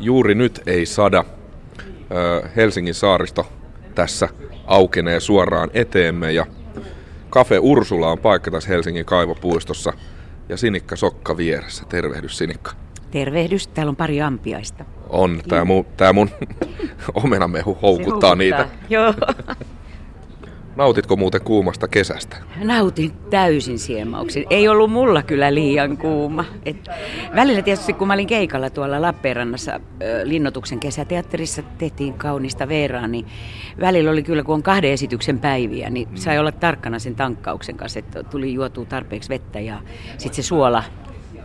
juuri nyt ei sada. Helsingin saaristo tässä aukenee suoraan eteemme ja Cafe Ursula on paikka tässä Helsingin kaivopuistossa ja Sinikka Sokka vieressä. Tervehdys Sinikka. Tervehdys, täällä on pari ampiaista. On, tämä mun, tää mun omenamehu houkuttaa, houkuttaa niitä. Joo. Nautitko muuten kuumasta kesästä? Nautin täysin siemauksin. Ei ollut mulla kyllä liian kuuma. Et välillä tietysti kun mä olin keikalla tuolla Lappeenrannassa Linnotuksen kesäteatterissa, tehtiin kaunista veeraa, niin välillä oli kyllä, kun on kahden esityksen päiviä, niin sai olla tarkkana sen tankkauksen kanssa, että tuli juotua tarpeeksi vettä ja sitten se suola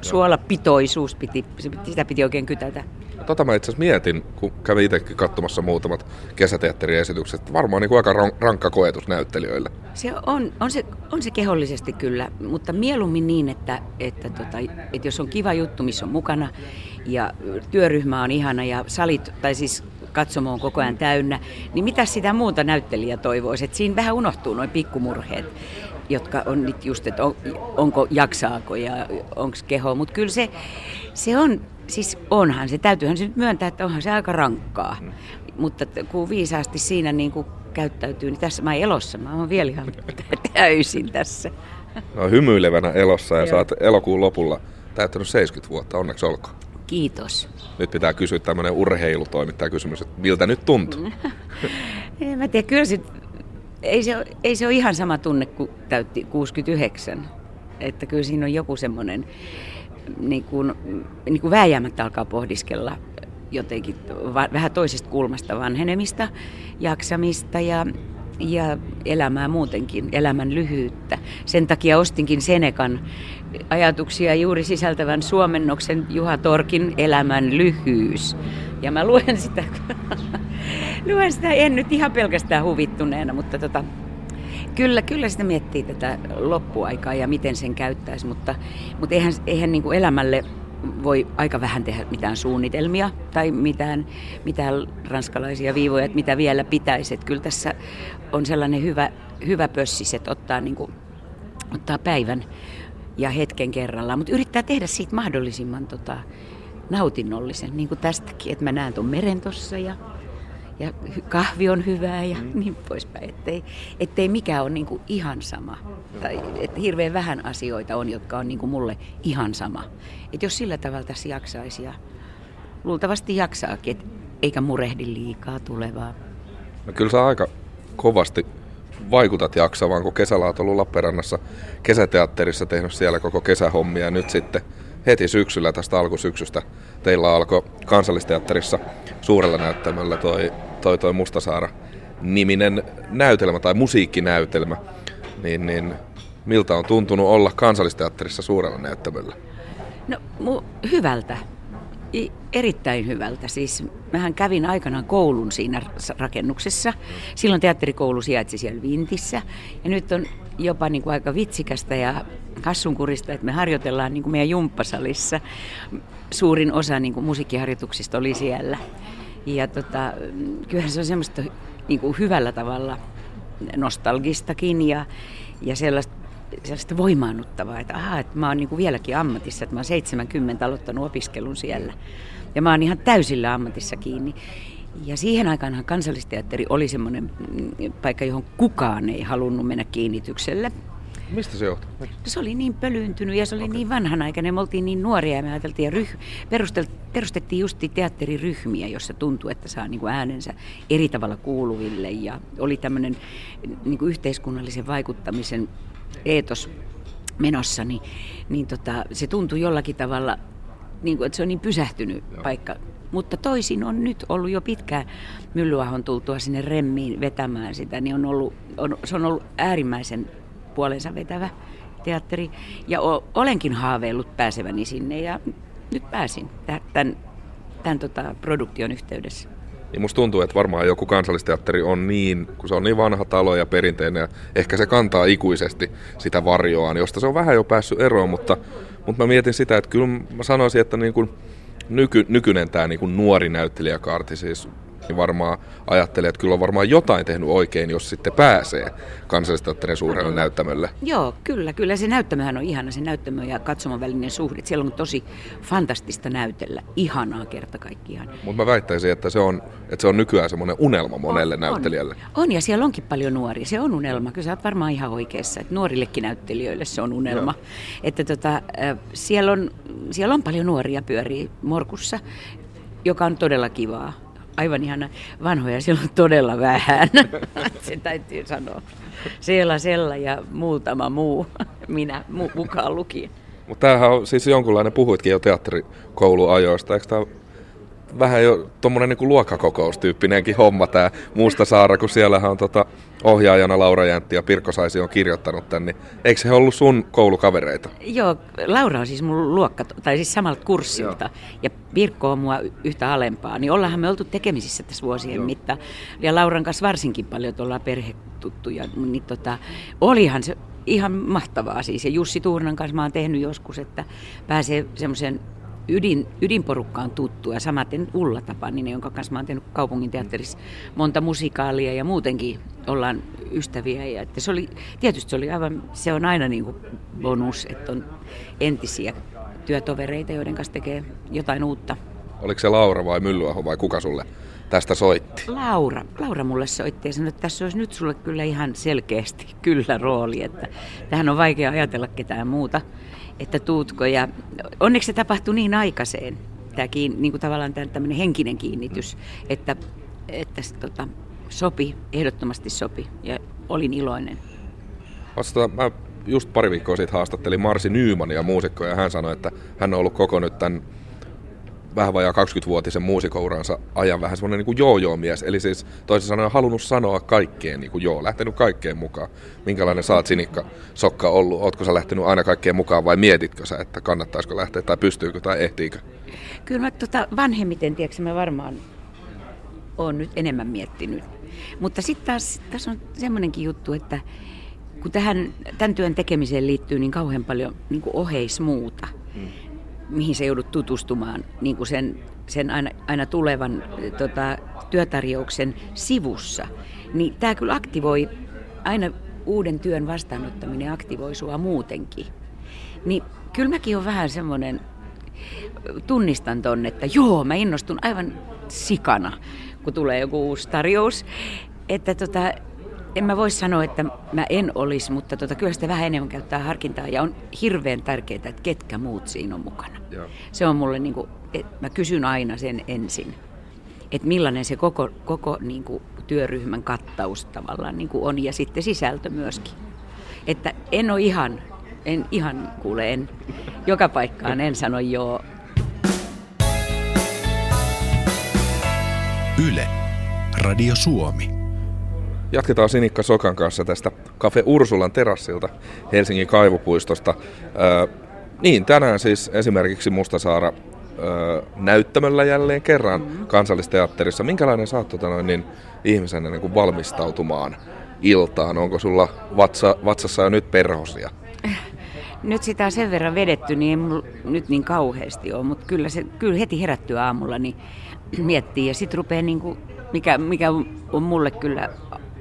suolapitoisuus, piti, sitä piti oikein kytätä. Tota mä itse mietin, kun kävin itsekin katsomassa muutamat kesäteatteriesitykset. Varmaan niin kuin aika rankka koetus näyttelijöille. Se on, on, se, on se kehollisesti kyllä, mutta mieluummin niin, että, että, tota, että jos on kiva juttu, missä on mukana ja työryhmä on ihana ja salit, tai siis katsomo on koko ajan täynnä, niin mitä sitä muuta näyttelijä toivoisi? Että siinä vähän unohtuu noin pikkumurheet jotka on nyt just, että on, onko jaksaako ja onko keho. Mutta kyllä se, se on, siis onhan se, täytyyhän se nyt myöntää, että onhan se aika rankkaa. Mm. Mutta kun viisaasti siinä niin kuin käyttäytyy, niin tässä mä elossa, mä oon vielä ihan täysin tässä. No hymyilevänä elossa ja saat elokuun lopulla täyttänyt 70 vuotta, onneksi olkoon. Kiitos. Nyt pitää kysyä tämmöinen urheilutoimittaja kysymys, että miltä nyt tuntuu? en mä tiedä, kyllä sit ei se, ole, ei se ole ihan sama tunne kuin täytti 69. Että kyllä siinä on joku semmoinen, niin kuin, niin kuin vääjäämättä alkaa pohdiskella jotenkin vähän toisesta kulmasta vanhenemista, jaksamista ja, ja elämää muutenkin, elämän lyhyyttä. Sen takia ostinkin Senekan ajatuksia juuri sisältävän suomennoksen Juha Torkin Elämän lyhyys. Ja mä luen sitä luen sitä en nyt ihan pelkästään huvittuneena, mutta tota, kyllä, kyllä sitä miettii tätä loppuaikaa ja miten sen käyttäisi, mutta, mutta eihän, eihän niin kuin elämälle voi aika vähän tehdä mitään suunnitelmia tai mitään, mitään ranskalaisia viivoja, että mitä vielä pitäisi. Että kyllä tässä on sellainen hyvä, hyvä pössis, että ottaa, niin kuin, ottaa päivän ja hetken kerrallaan, mutta yrittää tehdä siitä mahdollisimman tota, nautinnollisen, niin kuin tästäkin, että mä näen tuon meren tossa ja ja kahvi on hyvää ja mm. niin poispäin. Ettei, ettei mikään ole niin ihan sama. Tai että hirveän vähän asioita on, jotka on niin mulle ihan sama. Et jos sillä tavalla tässä jaksaisi ja luultavasti jaksaakin, et, eikä murehdi liikaa tulevaa. No kyllä sä aika kovasti vaikutat jaksavan, kun kesällä olet ollut Lappeenrannassa kesäteatterissa tehnyt siellä koko kesähommia ja nyt sitten heti syksyllä tästä alkusyksystä teillä alkoi kansallisteatterissa suurella näyttämällä toi, toi, toi Mustasaara niminen näytelmä tai musiikkinäytelmä, niin, niin miltä on tuntunut olla kansallisteatterissa suurella näyttämällä? No mu- hyvältä. I, erittäin hyvältä. Siis mähän kävin aikanaan koulun siinä rakennuksessa. Silloin teatterikoulu sijaitsi siellä Vintissä. Ja nyt on jopa niin kuin aika vitsikästä ja hassunkurista, että me harjoitellaan niin kuin meidän jumppasalissa. Suurin osa niin kuin musiikkiharjoituksista oli siellä. Ja tota, kyllähän se on semmoista niin kuin hyvällä tavalla nostalgistakin ja, ja sellaista, sellaista voimaannuttavaa, että, aha, että mä oon niin kuin vieläkin ammatissa, että mä oon 70 aloittanut opiskelun siellä. Ja mä oon ihan täysillä ammatissa kiinni. Ja siihen aikaan kansallisteatteri oli semmoinen mm, paikka, johon kukaan ei halunnut mennä kiinnitykselle. Mistä se johtuu? No, se oli niin pölyyntynyt ja se oli okay. niin vanhanaikainen. Me oltiin niin nuoria ja me ajateltiin, ja ryh, perustettiin justi teatteriryhmiä, jossa tuntui, että saa niin kuin äänensä eri tavalla kuuluville. Ja oli tämmöinen niin kuin yhteiskunnallisen vaikuttamisen eetos menossa, niin, niin tota, se tuntui jollakin tavalla, niin kuin, että se on niin pysähtynyt Joo. paikka. Mutta toisin on nyt ollut jo pitkään Myllyahon tultua sinne remmiin vetämään sitä, niin on ollut, on, se on ollut äärimmäisen puolensa vetävä teatteri. Ja o, olenkin haaveillut pääseväni sinne ja nyt pääsin tämän, tämän tota, produktion yhteydessä. Ja musta tuntuu, että varmaan joku kansallisteatteri on niin, kun se on niin vanha talo ja perinteinen, ja ehkä se kantaa ikuisesti sitä varjoaan, josta se on vähän jo päässyt eroon, mutta, mutta mä mietin sitä, että kyllä mä sanoisin, että niin kuin nyky, nykyinen tämä niin kuin nuori näyttelijäkaarti, siis niin varmaan ajattelee, että kyllä on varmaan jotain tehnyt oikein, jos sitten pääsee kansallisteatterin suurelle näyttämölle. Joo, kyllä, kyllä se näyttämöhän on ihana, se näyttämö ja katsomon välinen suhde. Siellä on tosi fantastista näytellä, ihanaa kerta kaikkiaan. Mutta mä väittäisin, että se on, että se on nykyään semmoinen unelma monelle on, näyttelijälle. On. on, ja siellä onkin paljon nuoria, se on unelma. Kyllä sä oot varmaan ihan oikeassa, että nuorillekin näyttelijöille se on unelma. Joo. Että tota, siellä, on, siellä on paljon nuoria pyörii Morkussa, joka on todella kivaa aivan ihana. Vanhoja siellä on todella vähän, se täytyy sanoa. Siellä, Sella ja muutama muu, minä mukaan lukien. Mutta tämähän on siis jonkunlainen, puhuitkin jo teatterikouluajoista, eikö tämä vähän jo tuommoinen niin luokkakokoustyyppinenkin homma tämä Mustasaara, kun siellähän on tota ohjaajana Laura Jäntti ja Pirkko Saisi on kirjoittanut tän, niin eikö se ollut sun koulukavereita? Joo, Laura on siis mun luokka, tai siis samalta kurssilta, Joo. ja Pirkko on mua yhtä alempaa, niin ollaanhan me oltu tekemisissä tässä vuosien Joo. mittaan, ja Lauran kanssa varsinkin paljon, että ollaan perhetuttuja, niin tota, olihan se ihan mahtavaa siis, ja Jussi Tuurnan kanssa mä oon tehnyt joskus, että pääsee semmoisen ydin, ydinporukkaan tuttu ja samaten Ulla Tapaninen, jonka kanssa mä oon tehnyt kaupungin teatterissa monta musikaalia ja muutenkin ollaan ystäviä. Ja että se oli, tietysti se oli aivan, se on aina niin kuin bonus, että on entisiä työtovereita, joiden kanssa tekee jotain uutta. Oliko se Laura vai Myllyaho vai kuka sulle tästä soitti? Laura. Laura mulle soitti ja sanoi, että tässä olisi nyt sulle kyllä ihan selkeästi kyllä rooli, että tähän on vaikea ajatella ketään muuta että tuutko. Ja onneksi se tapahtui niin aikaiseen, tämä kiin, niin kuin tavallaan tämmöinen henkinen kiinnitys, että, että se, tota, sopi, ehdottomasti sopi ja olin iloinen. Vasta, mä just pari viikkoa sitten haastattelin Marsi Nymania muusikkoja ja hän sanoi, että hän on ollut koko nyt tämän vähän vajaa 20-vuotisen muusikouransa ajan vähän semmoinen niin kuin joo-joo-mies. Eli siis toisin sanoen halunnut sanoa kaikkeen niin kuin joo, lähtenyt kaikkeen mukaan. Minkälainen oot Sinikka Sokka ollut? Ootko sä lähtenyt aina kaikkeen mukaan vai mietitkö sä, että kannattaisiko lähteä tai pystyykö tai ehtiikö? Kyllä mä tota, vanhemmiten, tiedätkö, mä varmaan oon nyt enemmän miettinyt. Mutta sitten taas tässä on semmoinenkin juttu, että kun tähän, tämän työn tekemiseen liittyy niin kauhean paljon niin kuin oheismuuta, hmm mihin se joudut tutustumaan niin kuin sen, sen aina, aina tulevan tota, työtarjouksen sivussa, niin tämä kyllä aktivoi, aina uuden työn vastaanottaminen aktivoi sua muutenkin. Niin kyllä mäkin on vähän semmoinen, tunnistan ton, että joo, mä innostun aivan sikana, kun tulee joku uusi tarjous. Että tota, en mä voi sanoa, että mä en olisi, mutta tota, kyllä sitä vähän enemmän käyttää harkintaa ja on hirveän tärkeää, että ketkä muut siinä on mukana. Joo. Se on mulle, niin kuin, että mä kysyn aina sen ensin, että millainen se koko, koko niin kuin, työryhmän kattaus tavallaan niin kuin on ja sitten sisältö myöskin. Että en ole ihan, en ihan kuule, en, joka paikkaan en sano joo. Yle, Radio Suomi. Jatketaan Sinikka Sokan kanssa tästä Cafe Ursulan terassilta Helsingin kaivopuistosta. Öö, niin, tänään siis esimerkiksi Mustasaara öö, näyttämöllä jälleen kerran mm-hmm. kansallisteatterissa. Minkälainen saat tota noin, niin, ihmisenä niin kuin valmistautumaan iltaan? Onko sulla vatsa, vatsassa jo nyt perhosia? Nyt sitä on sen verran vedetty, niin ei mulla nyt niin kauheasti ole, mutta kyllä, se, kyllä heti herättyä aamulla niin miettii ja sitten rupeaa niin kuin, mikä, mikä on mulle kyllä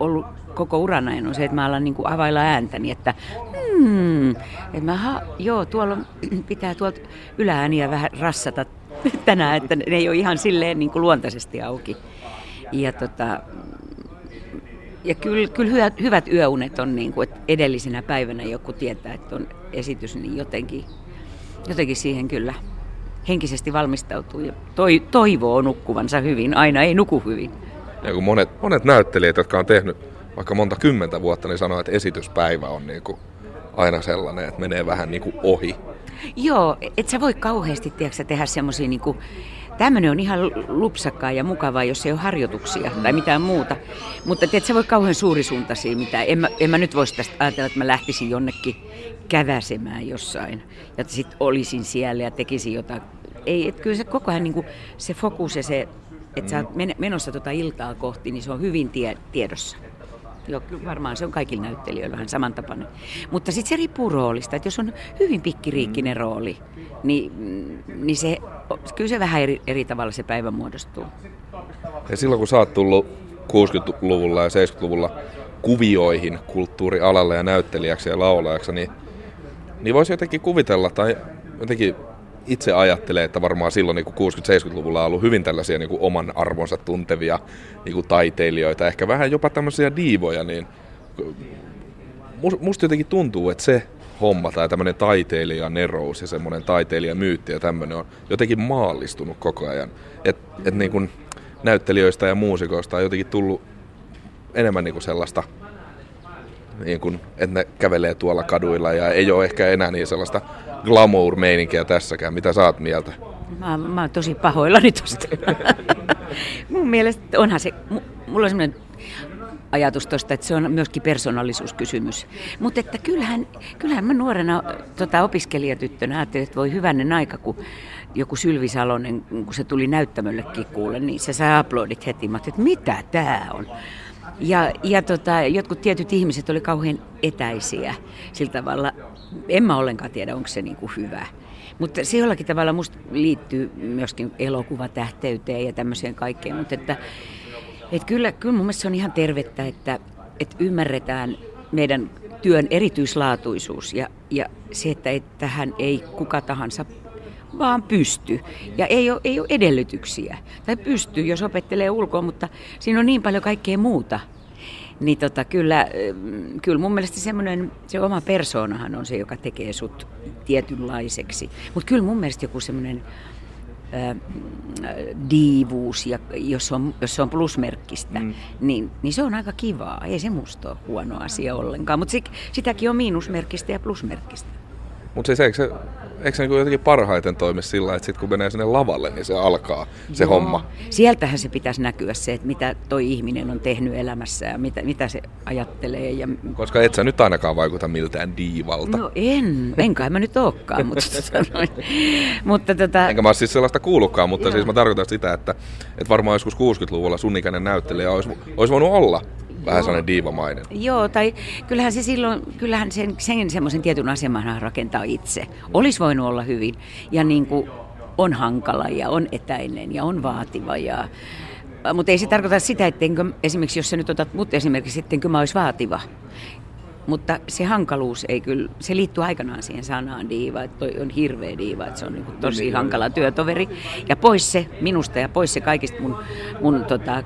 ollut koko uran ajan on se, että mä alan niin kuin availla ääntäni, että hmm, että mä, ha, joo, tuolla pitää tuolta yläääniä vähän rassata tänään, että ne ei ole ihan silleen niin kuin luontaisesti auki. Ja, tota, ja kyllä, kyllä hyvät, hyvät yöunet on niin kuin, että edellisenä päivänä joku tietää, että on esitys, niin jotenkin, jotenkin siihen kyllä henkisesti valmistautuu ja toi, toivoo nukkuvansa hyvin. Aina ei nuku hyvin. Ja kun monet, monet näyttelijät, jotka on tehnyt vaikka monta kymmentä vuotta, niin sanoo, että esityspäivä on niin kuin aina sellainen, että menee vähän niin kuin ohi. Joo, et sä voi kauheasti tiedätkö, tehdä semmoisia niin kuin, tämmöinen on ihan lupsakkaa ja mukavaa, jos ei ole harjoituksia tai mitään muuta. Mutta tiedät, sä voi kauhean suurisuuntaisia mitä. En mä, en mä nyt voisi tästä ajatella, että mä lähtisin jonnekin käväsemään jossain. Ja sitten olisin siellä ja tekisin jotain. Ei, että kyllä se koko ajan niin kuin, se fokus ja se että sä oot menossa tuota iltaa kohti, niin se on hyvin tie, tiedossa. Joo, varmaan se on kaikilla näyttelijöillä vähän samantapainen. Mutta sitten se riippuu roolista, että jos on hyvin pikkiriikkinen mm. rooli, niin, niin se, kyllä se vähän eri, eri tavalla se päivä muodostuu. Ja silloin kun sä oot tullut 60-luvulla ja 70-luvulla kuvioihin kulttuurialalle ja näyttelijäksi ja laulajaksi, niin, niin voisi jotenkin kuvitella tai jotenkin itse ajattelee, että varmaan silloin niin 60-70-luvulla on ollut hyvin tällaisia niin kuin oman arvonsa tuntevia niin kuin taiteilijoita, ehkä vähän jopa tämmöisiä diivoja, niin musta jotenkin tuntuu, että se homma tai tämmöinen taiteilija nerous ja semmoinen taiteilija myytti ja tämmöinen on jotenkin maallistunut koko ajan. Että et niin näyttelijöistä ja muusikoista on jotenkin tullut enemmän niin kuin sellaista, niin kuin, että ne kävelee tuolla kaduilla ja ei ole ehkä enää niin sellaista glamour-meininkiä tässäkään. Mitä saat mieltä? Mä, mä oon tosi pahoillani tosta. Mun mielestä onhan se, mulla on semmoinen ajatus tuosta, että se on myöskin persoonallisuuskysymys. Mutta että kyllähän, kyllähän mä nuorena tota, opiskelijatyttönä ajattelin, että voi hyvänen aika, kun joku Sylvi Salonen, kun se tuli näyttämöllekin kuulle, niin se sai aplodit heti. Mä että mitä tää on? Ja, ja tota, jotkut tietyt ihmiset oli kauhean etäisiä sillä tavalla. En mä ollenkaan tiedä, onko se niinku hyvä. Mutta se jollakin tavalla musta liittyy myöskin elokuvatähteyteen ja tämmöiseen kaikkeen. Mutta että, että kyllä, kyllä mun mielestä se on ihan tervettä, että, että ymmärretään meidän työn erityislaatuisuus ja, ja se, että, että tähän ei kuka tahansa vaan pysty. Ja ei ole, ei ole edellytyksiä. Tai pystyy, jos opettelee ulkoa, mutta siinä on niin paljon kaikkea muuta. Niin tota, kyllä, kyllä mun mielestä semmoinen, se oma persoonahan on se, joka tekee sut tietynlaiseksi. Mutta kyllä mun mielestä joku semmoinen diivuus, ja jos on, jos se on plusmerkkistä, mm. niin, niin se on aika kivaa. Ei se musta ole huono asia ollenkaan, mutta sitäkin on miinusmerkkistä ja plusmerkkistä. Mutta siis eikö se eikö se niin jotenkin parhaiten toimi sillä, että sitten kun menee sinne lavalle, niin se alkaa se Joo. homma? Sieltähän se pitäisi näkyä se, että mitä toi ihminen on tehnyt elämässä ja mitä, mitä se ajattelee. Ja... Koska et sä nyt ainakaan vaikuta miltään diivalta. No en, enkä mä nyt olekaan, mutta, sanoin. mutta tota... Enkä mä siis sellaista kuullutkaan, mutta Joo. siis mä tarkoitan sitä, että, että varmaan joskus 60-luvulla sun ikäinen näyttelijä olisi, olisi voinut olla vähän sellainen diivamainen. Joo, tai kyllähän se silloin, kyllähän sen, sen semmoisen tietyn aseman rakentaa itse. Olisi voinut olla hyvin. Ja niin kuin on hankala ja on etäinen ja on vaativa ja mutta ei se tarkoita sitä, että esimerkiksi jos sä nyt otat mut esimerkiksi, sitten mä olisi vaativa. Mutta se hankaluus ei kyllä, se liittyy aikanaan siihen sanaan diiva, että toi on hirveä diiva, että se on niin kuin tosi hankala työtoveri. Ja pois se minusta ja pois se kaikista mun, mun tota,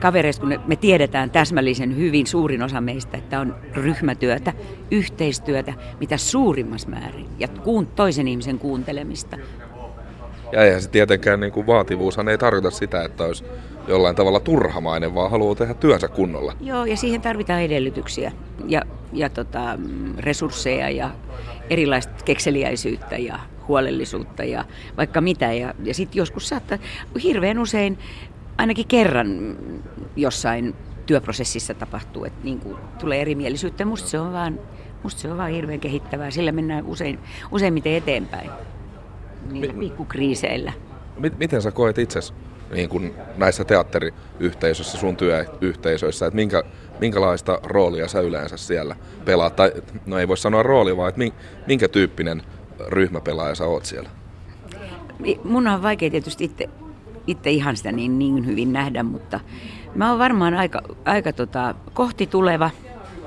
kavereista, kun me tiedetään täsmällisen hyvin suurin osa meistä, että on ryhmätyötä, yhteistyötä, mitä suurimmassa määrin ja kuun, toisen ihmisen kuuntelemista. Ja eihän se tietenkään niin kuin vaativuushan ei tarkoita sitä, että olisi jollain tavalla turhamainen, vaan haluaa tehdä työnsä kunnolla. Joo, ja siihen tarvitaan edellytyksiä ja, ja tota, resursseja ja erilaista kekseliäisyyttä ja huolellisuutta ja vaikka mitä. Ja, ja sitten joskus saattaa hirveän usein ainakin kerran jossain työprosessissa tapahtuu, että niin kuin tulee erimielisyyttä. Musta se on vaan, musta se on vaan hirveän kehittävää. Sillä mennään usein, useimmiten eteenpäin niillä pikkukriiseillä. Miten sä koet itsesi niin kuin näissä teatteriyhteisöissä, sun työyhteisöissä, että minkä, minkälaista roolia sä yleensä siellä pelaat? Tai, no ei voi sanoa rooli, vaan että minkä tyyppinen ryhmäpelaaja sä oot siellä? Mun on vaikea tietysti itse, itse ihan sitä niin, niin hyvin nähdä, mutta mä oon varmaan aika, aika tota, kohti tuleva.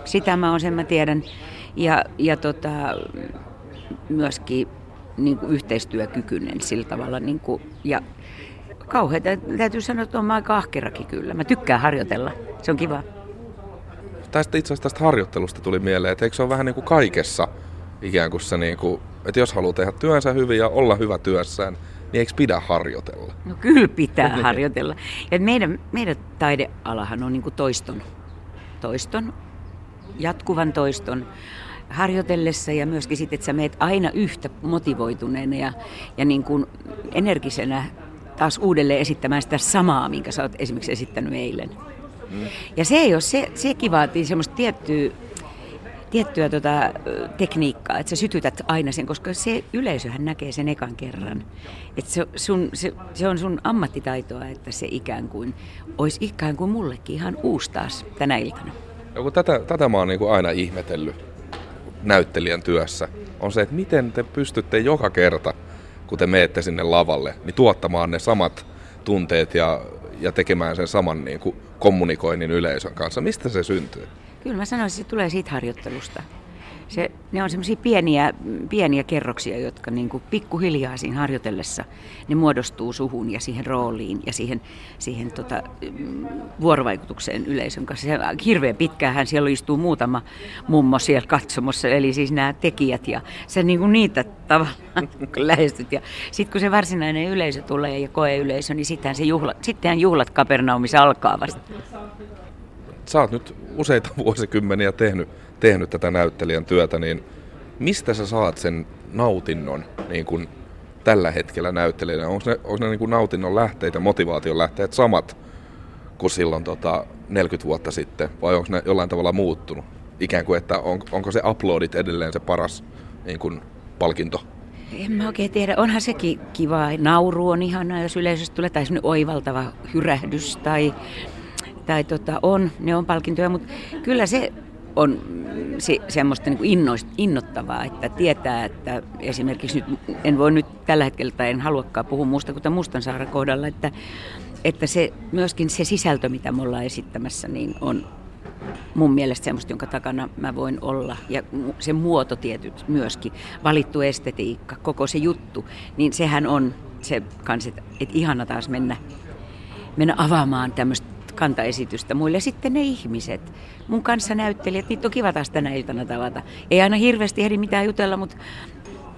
Sitä mä oon, sen mä tiedän. Ja, ja tota, myöskin niin kuin yhteistyökykyinen sillä tavalla. Niin kuin, ja kauhean täytyy sanoa, että on aika ahkerakin kyllä. Mä tykkään harjoitella. Se on kiva. Tästä itse asiassa tästä harjoittelusta tuli mieleen, että eikö se ole vähän niin kuin kaikessa ikään kuin se, niin kuin, että jos haluaa tehdä työnsä hyvin ja olla hyvä työssään, niin eikö pidä harjoitella? No kyllä pitää harjoitella. Ja meidän, meidän taidealahan on niin kuin toiston, toiston, jatkuvan toiston harjoitellessa ja myöskin sitten, että sä meet aina yhtä motivoituneena ja, ja niin kuin energisenä taas uudelleen esittämään sitä samaa, minkä sä oot esimerkiksi esittänyt eilen. Mm. Ja se ei ole, se, sekin vaatii semmoista tiettyä, tiettyä tota, tekniikkaa, että sä sytytät aina sen, koska se yleisöhän näkee sen ekan kerran. Että se, sun, se, se on sun ammattitaitoa, että se ikään kuin olisi ikään kuin mullekin ihan uusi taas tänä iltana. Ja tätä, tätä mä oon niin aina ihmetellyt näyttelijän työssä, on se, että miten te pystytte joka kerta, kun te meette sinne lavalle, niin tuottamaan ne samat tunteet ja, ja tekemään sen saman niin kuin kommunikoinnin yleisön kanssa. Mistä se syntyy? Kyllä mä sanoisin, että se tulee siitä harjoittelusta. Se, ne on semmoisia pieniä, pieniä kerroksia, jotka niin kuin pikkuhiljaa siinä harjoitellessa ne muodostuu suhun ja siihen rooliin ja siihen, siihen tota, vuorovaikutukseen yleisön kanssa. Se, hirveän pitkään siellä istuu muutama mummo siellä katsomossa, eli siis nämä tekijät ja sä niin kuin niitä tavallaan lähestyt. Ja sitten kun se varsinainen yleisö tulee ja koeyleisö, niin sittenhän, se juhla, sittenhän juhlat Kapernaumissa alkaa vasta. Sä oot nyt useita vuosikymmeniä tehnyt tehnyt tätä näyttelijän työtä, niin mistä sä saat sen nautinnon niin kuin tällä hetkellä näyttelijänä? Onko ne, onko ne niin kuin nautinnon lähteet ja motivaation lähteet samat kuin silloin tota 40 vuotta sitten, vai onko ne jollain tavalla muuttunut? Ikään kuin, että on, onko se uploadit edelleen se paras niin kuin palkinto? En mä oikein tiedä. Onhan sekin kiva. Nauru on ihanaa, jos yleisöstä tulee, tai oivaltava hyrähdys, tai, tai tota, on, ne on palkintoja, mutta kyllä se on se, semmoista niin kuin innoittavaa, että tietää, että esimerkiksi nyt, en voi nyt tällä hetkellä tai en haluakaan puhua muusta kuin Mustansaaren kohdalla, että, että se, myöskin se sisältö, mitä me ollaan esittämässä, niin on mun mielestä semmoista, jonka takana mä voin olla. Ja se muoto tietyt myöskin, valittu estetiikka, koko se juttu, niin sehän on se kans, että, että ihana taas mennä, mennä avaamaan tämmöistä kantaesitystä muille. Sitten ne ihmiset, mun kanssa näyttelijät, niitä on kiva taas tänä iltana tavata. Ei aina hirveästi ehdi mitään jutella, mutta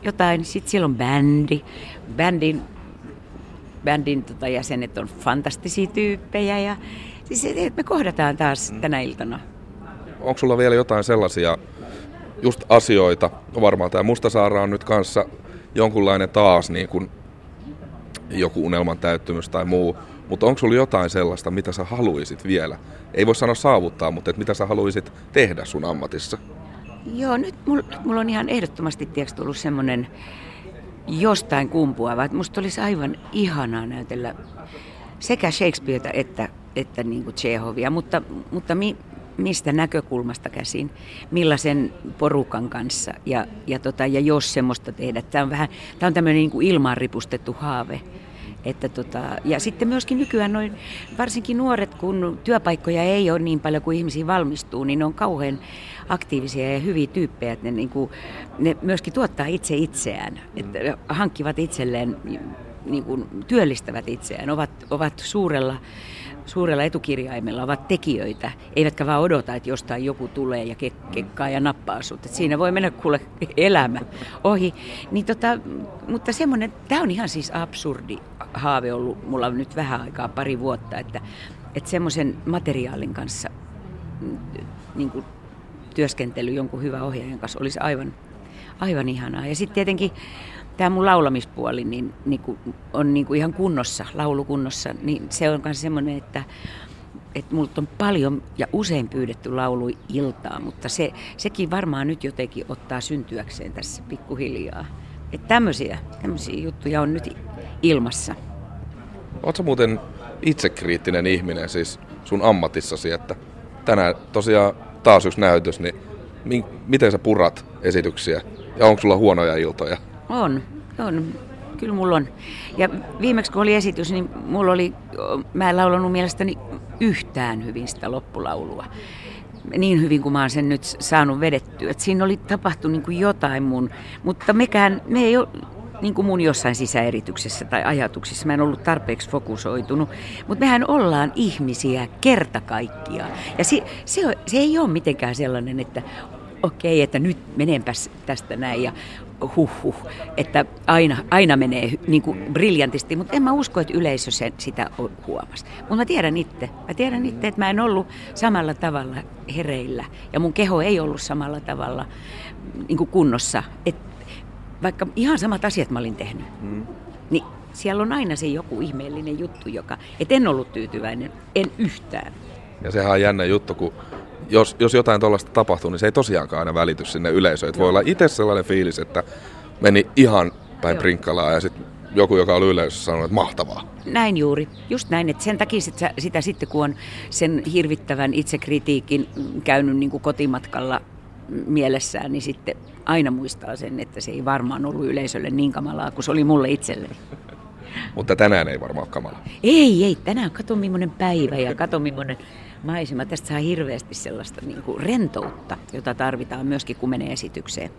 jotain. Sitten siellä on bändi. Bändin, bändin tota, jäsenet on fantastisia tyyppejä ja siis, että me kohdataan taas mm. tänä iltana. Onko sulla vielä jotain sellaisia just asioita, varmaan tämä Mustasaara on nyt kanssa jonkunlainen taas niin kuin joku unelman täyttymys tai muu, mutta onko sulla jotain sellaista, mitä sä haluaisit vielä? Ei voi sanoa saavuttaa, mutta että mitä sä haluaisit tehdä sun ammatissa? Joo, nyt mulla mul on ihan ehdottomasti tieks, tullut semmoinen jostain kumpuava, että musta olisi aivan ihanaa näytellä sekä Shakespeareta että, että niin kuin Chehovia, mutta, mutta mi, mistä näkökulmasta käsin, millaisen porukan kanssa ja, ja, tota, ja jos semmoista tehdä. Tämä on, vähän, tämä on tämmöinen niin ilmaan ripustettu haave. Että tota, ja sitten myöskin nykyään noin, varsinkin nuoret, kun työpaikkoja ei ole niin paljon kuin ihmisiä valmistuu, niin ne on kauhean aktiivisia ja hyviä tyyppejä, että ne, niin kuin, ne myöskin tuottaa itse itseään, että hankkivat itselleen, niin kuin, työllistävät itseään, ovat, ovat suurella suurella etukirjaimella ovat tekijöitä, eivätkä vaan odota, että jostain joku tulee ja kekkaa ja nappaa sut. Et siinä voi mennä kuule elämä ohi. Niin tota, mutta semmoinen, tämä on ihan siis absurdi haave ollut mulla nyt vähän aikaa, pari vuotta, että, että semmoisen materiaalin kanssa niin kuin työskentely jonkun hyvän ohjaajan kanssa olisi aivan, aivan ihanaa. Ja sitten tietenkin tämä mun laulamispuoli niin, niin kuin on niin kuin ihan kunnossa, laulukunnossa, niin se on myös semmoinen, että, että multa on paljon ja usein pyydetty laulu iltaa, mutta se, sekin varmaan nyt jotenkin ottaa syntyäkseen tässä pikkuhiljaa. Että tämmöisiä, tämmöisiä juttuja on nyt ilmassa. Oletko muuten itsekriittinen ihminen siis sun ammatissasi, että tänään tosiaan taas yksi näytös, niin mi- miten sä purat esityksiä ja onko sulla huonoja iltoja? On, on. Kyllä mulla on. Ja viimeksi kun oli esitys, niin mulla oli, mä en laulanut mielestäni yhtään hyvin sitä loppulaulua. Niin hyvin kuin mä oon sen nyt saanut vedettyä. Et siinä oli tapahtunut niin kuin jotain mun, mutta mekään, me ei ole, niin kuin mun jossain sisäerityksessä tai ajatuksissa. Mä en ollut tarpeeksi fokusoitunut. Mutta mehän ollaan ihmisiä kerta kaikkiaan. Ja se, se, se ei ole mitenkään sellainen, että okei, okay, että nyt menenpäs tästä näin ja huh, huh että aina, aina menee niin kuin briljantisti, mutta en mä usko, että yleisö sen, sitä huomasi. Mutta mä tiedän itse, mä tiedän itse, että mä en ollut samalla tavalla hereillä ja mun keho ei ollut samalla tavalla niin kuin kunnossa. Et vaikka ihan samat asiat mä olin tehnyt, mm. niin siellä on aina se joku ihmeellinen juttu, joka, et en ollut tyytyväinen, en yhtään. Ja sehän on jännä juttu, kun jos, jos jotain tuollaista tapahtuu, niin se ei tosiaankaan aina välity sinne yleisöön. Voi olla itse sellainen fiilis, että meni ihan päin prinkkalaa ja sitten joku, joka oli yleisössä sanonut, että mahtavaa. Näin juuri, just näin. Että sen takia sitä, sitä sitten, kun on sen hirvittävän itsekritiikin käynyt niin kuin kotimatkalla mielessään, niin sitten aina muistaa sen, että se ei varmaan ollut yleisölle niin kamalaa kuin se oli mulle itselleni. Mutta tänään ei varmaan ole kamala. Ei, ei. Tänään kato millainen päivä ja kato millainen maisema. Tästä saa hirveästi sellaista niin kuin rentoutta, jota tarvitaan myöskin, kun menee esitykseen.